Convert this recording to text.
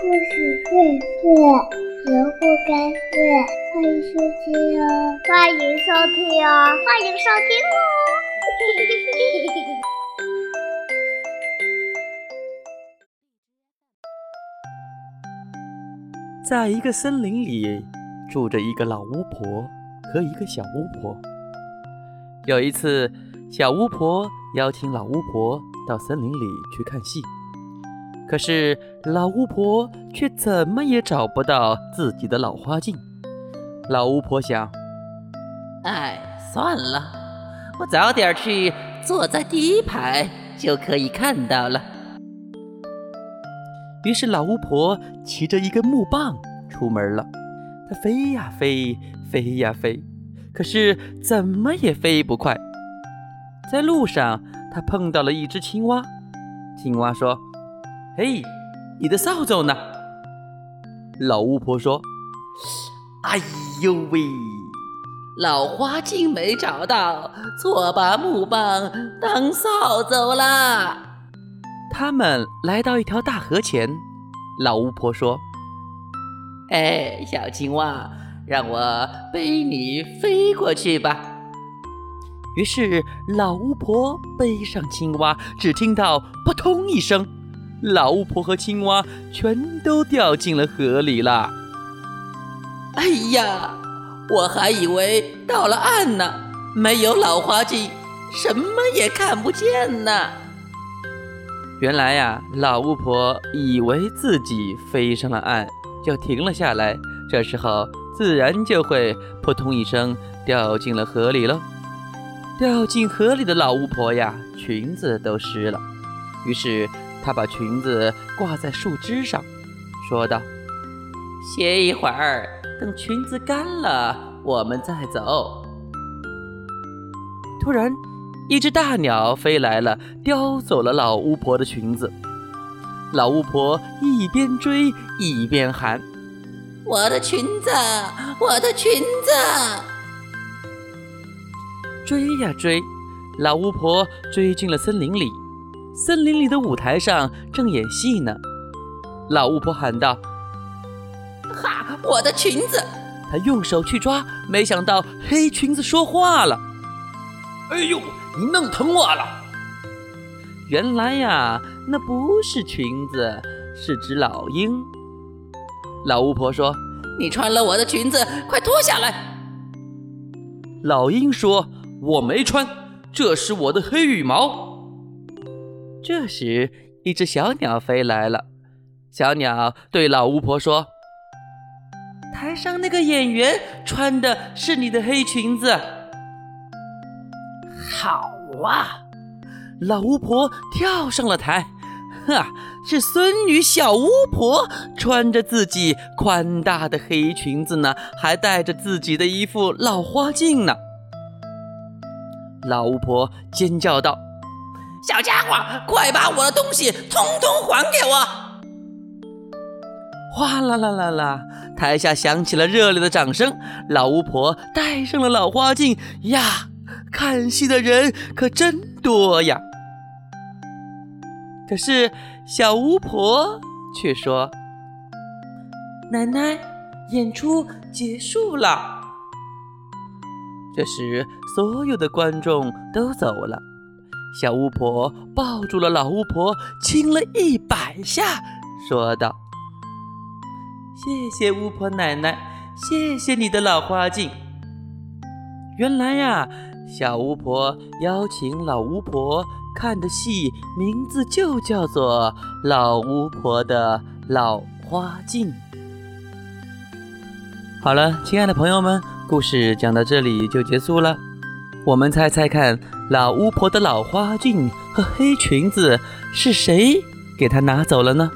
故事荟萃，萝卜开会，欢迎收听哦！欢迎收听哦！欢迎收听哦！在一个森林里，住着一个老巫婆和一个小巫婆。有一次，小巫婆邀请老巫婆到森林里去看戏。可是老巫婆却怎么也找不到自己的老花镜。老巫婆想：“哎，算了，我早点去，坐在第一排就可以看到了。”于是老巫婆骑着一根木棒出门了。她飞呀飞，飞呀飞，可是怎么也飞不快。在路上，她碰到了一只青蛙。青蛙说。嘿，你的扫帚呢？老巫婆说：“哎呦喂，老花镜没找到，错把木棒当扫帚啦。”他们来到一条大河前，老巫婆说：“哎，小青蛙，让我背你飞过去吧。”于是老巫婆背上青蛙，只听到“扑通”一声。老巫婆和青蛙全都掉进了河里了。哎呀，我还以为到了岸呢，没有老花镜，什么也看不见呢。原来呀，老巫婆以为自己飞上了岸，就停了下来，这时候自然就会扑通一声掉进了河里喽。掉进河里的老巫婆呀，裙子都湿了，于是。她把裙子挂在树枝上，说道：“歇一会儿，等裙子干了，我们再走。”突然，一只大鸟飞来了，叼走了老巫婆的裙子。老巫婆一边追一边喊：“我的裙子，我的裙子！”追呀追，老巫婆追进了森林里。森林里的舞台上正演戏呢，老巫婆喊道：“哈，我的裙子！”她用手去抓，没想到黑裙子说话了：“哎呦，你弄疼我了！”原来呀，那不是裙子，是只老鹰。老巫婆说：“你穿了我的裙子，快脱下来！”老鹰说：“我没穿，这是我的黑羽毛。”这时，一只小鸟飞来了。小鸟对老巫婆说：“台上那个演员穿的是你的黑裙子。”好啊！老巫婆跳上了台。哈，是孙女小巫婆穿着自己宽大的黑裙子呢，还戴着自己的一副老花镜呢。老巫婆尖叫道。小家伙，快把我的东西通通还给我！哗啦啦啦啦，台下响起了热烈的掌声。老巫婆戴上了老花镜呀，看戏的人可真多呀。可是小巫婆却说：“奶奶，演出结束了。”这时，所有的观众都走了。小巫婆抱住了老巫婆，亲了一百下，说道：“谢谢巫婆奶奶，谢谢你的老花镜。”原来呀，小巫婆邀请老巫婆看的戏，名字就叫做《老巫婆的老花镜》。好了，亲爱的朋友们，故事讲到这里就结束了。我们猜猜看。老巫婆的老花镜和黑裙子是谁给她拿走了呢？